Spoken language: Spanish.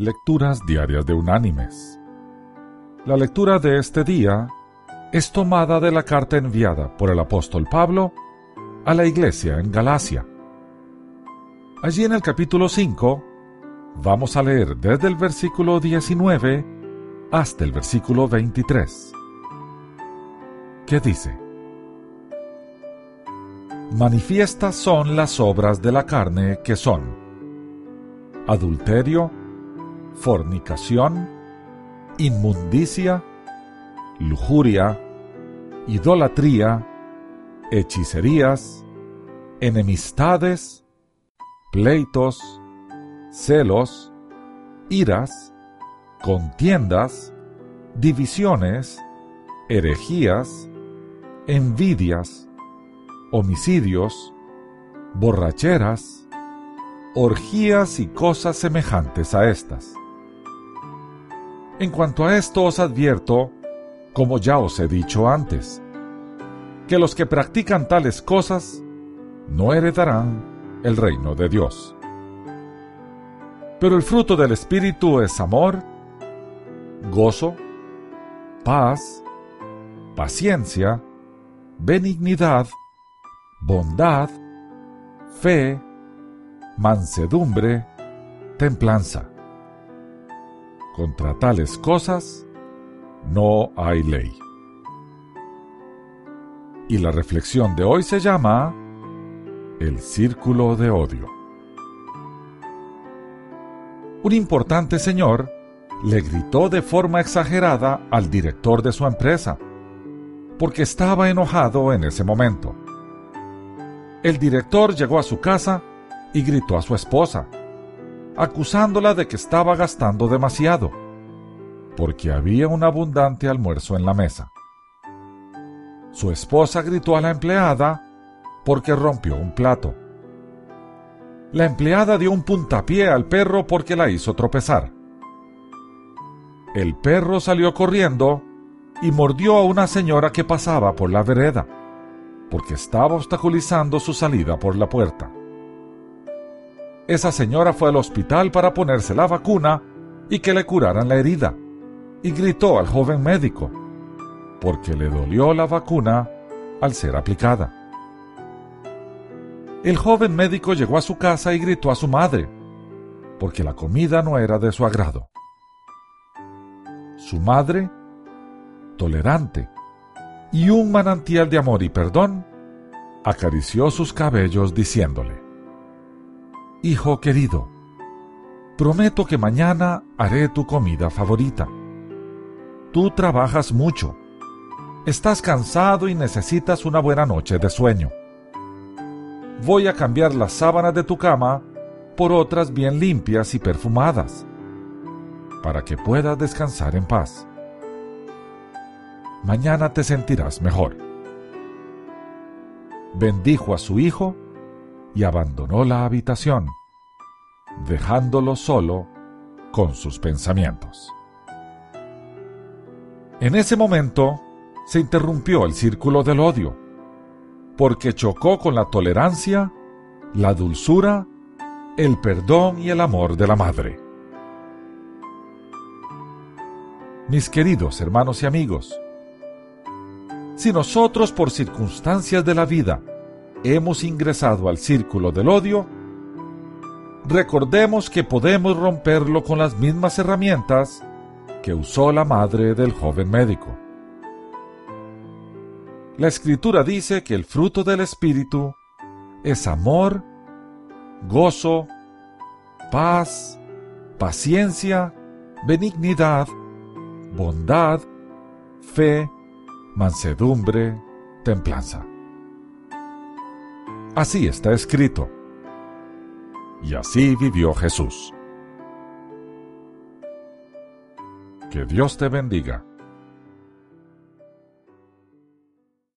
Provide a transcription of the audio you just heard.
Lecturas Diarias de Unánimes. La lectura de este día es tomada de la carta enviada por el apóstol Pablo a la iglesia en Galacia. Allí en el capítulo 5 vamos a leer desde el versículo 19 hasta el versículo 23. ¿Qué dice? Manifiestas son las obras de la carne que son adulterio, fornicación, inmundicia, lujuria, idolatría, hechicerías, enemistades, pleitos, celos, iras, contiendas, divisiones, herejías, envidias, homicidios, borracheras, orgías y cosas semejantes a estas en cuanto a esto os advierto, como ya os he dicho antes, que los que practican tales cosas no heredarán el reino de Dios. Pero el fruto del Espíritu es amor, gozo, paz, paciencia, benignidad, bondad, fe, mansedumbre, templanza. Contra tales cosas no hay ley. Y la reflexión de hoy se llama El Círculo de Odio. Un importante señor le gritó de forma exagerada al director de su empresa, porque estaba enojado en ese momento. El director llegó a su casa y gritó a su esposa, acusándola de que estaba gastando demasiado, porque había un abundante almuerzo en la mesa. Su esposa gritó a la empleada porque rompió un plato. La empleada dio un puntapié al perro porque la hizo tropezar. El perro salió corriendo y mordió a una señora que pasaba por la vereda, porque estaba obstaculizando su salida por la puerta esa señora fue al hospital para ponerse la vacuna y que le curaran la herida, y gritó al joven médico, porque le dolió la vacuna al ser aplicada. El joven médico llegó a su casa y gritó a su madre, porque la comida no era de su agrado. Su madre, tolerante y un manantial de amor y perdón, acarició sus cabellos diciéndole, Hijo querido, prometo que mañana haré tu comida favorita. Tú trabajas mucho, estás cansado y necesitas una buena noche de sueño. Voy a cambiar las sábanas de tu cama por otras bien limpias y perfumadas, para que puedas descansar en paz. Mañana te sentirás mejor. Bendijo a su hijo y abandonó la habitación, dejándolo solo con sus pensamientos. En ese momento se interrumpió el círculo del odio, porque chocó con la tolerancia, la dulzura, el perdón y el amor de la madre. Mis queridos hermanos y amigos, si nosotros por circunstancias de la vida hemos ingresado al círculo del odio, recordemos que podemos romperlo con las mismas herramientas que usó la madre del joven médico. La escritura dice que el fruto del Espíritu es amor, gozo, paz, paciencia, benignidad, bondad, fe, mansedumbre, templanza. Así está escrito. Y así vivió Jesús. Que Dios te bendiga.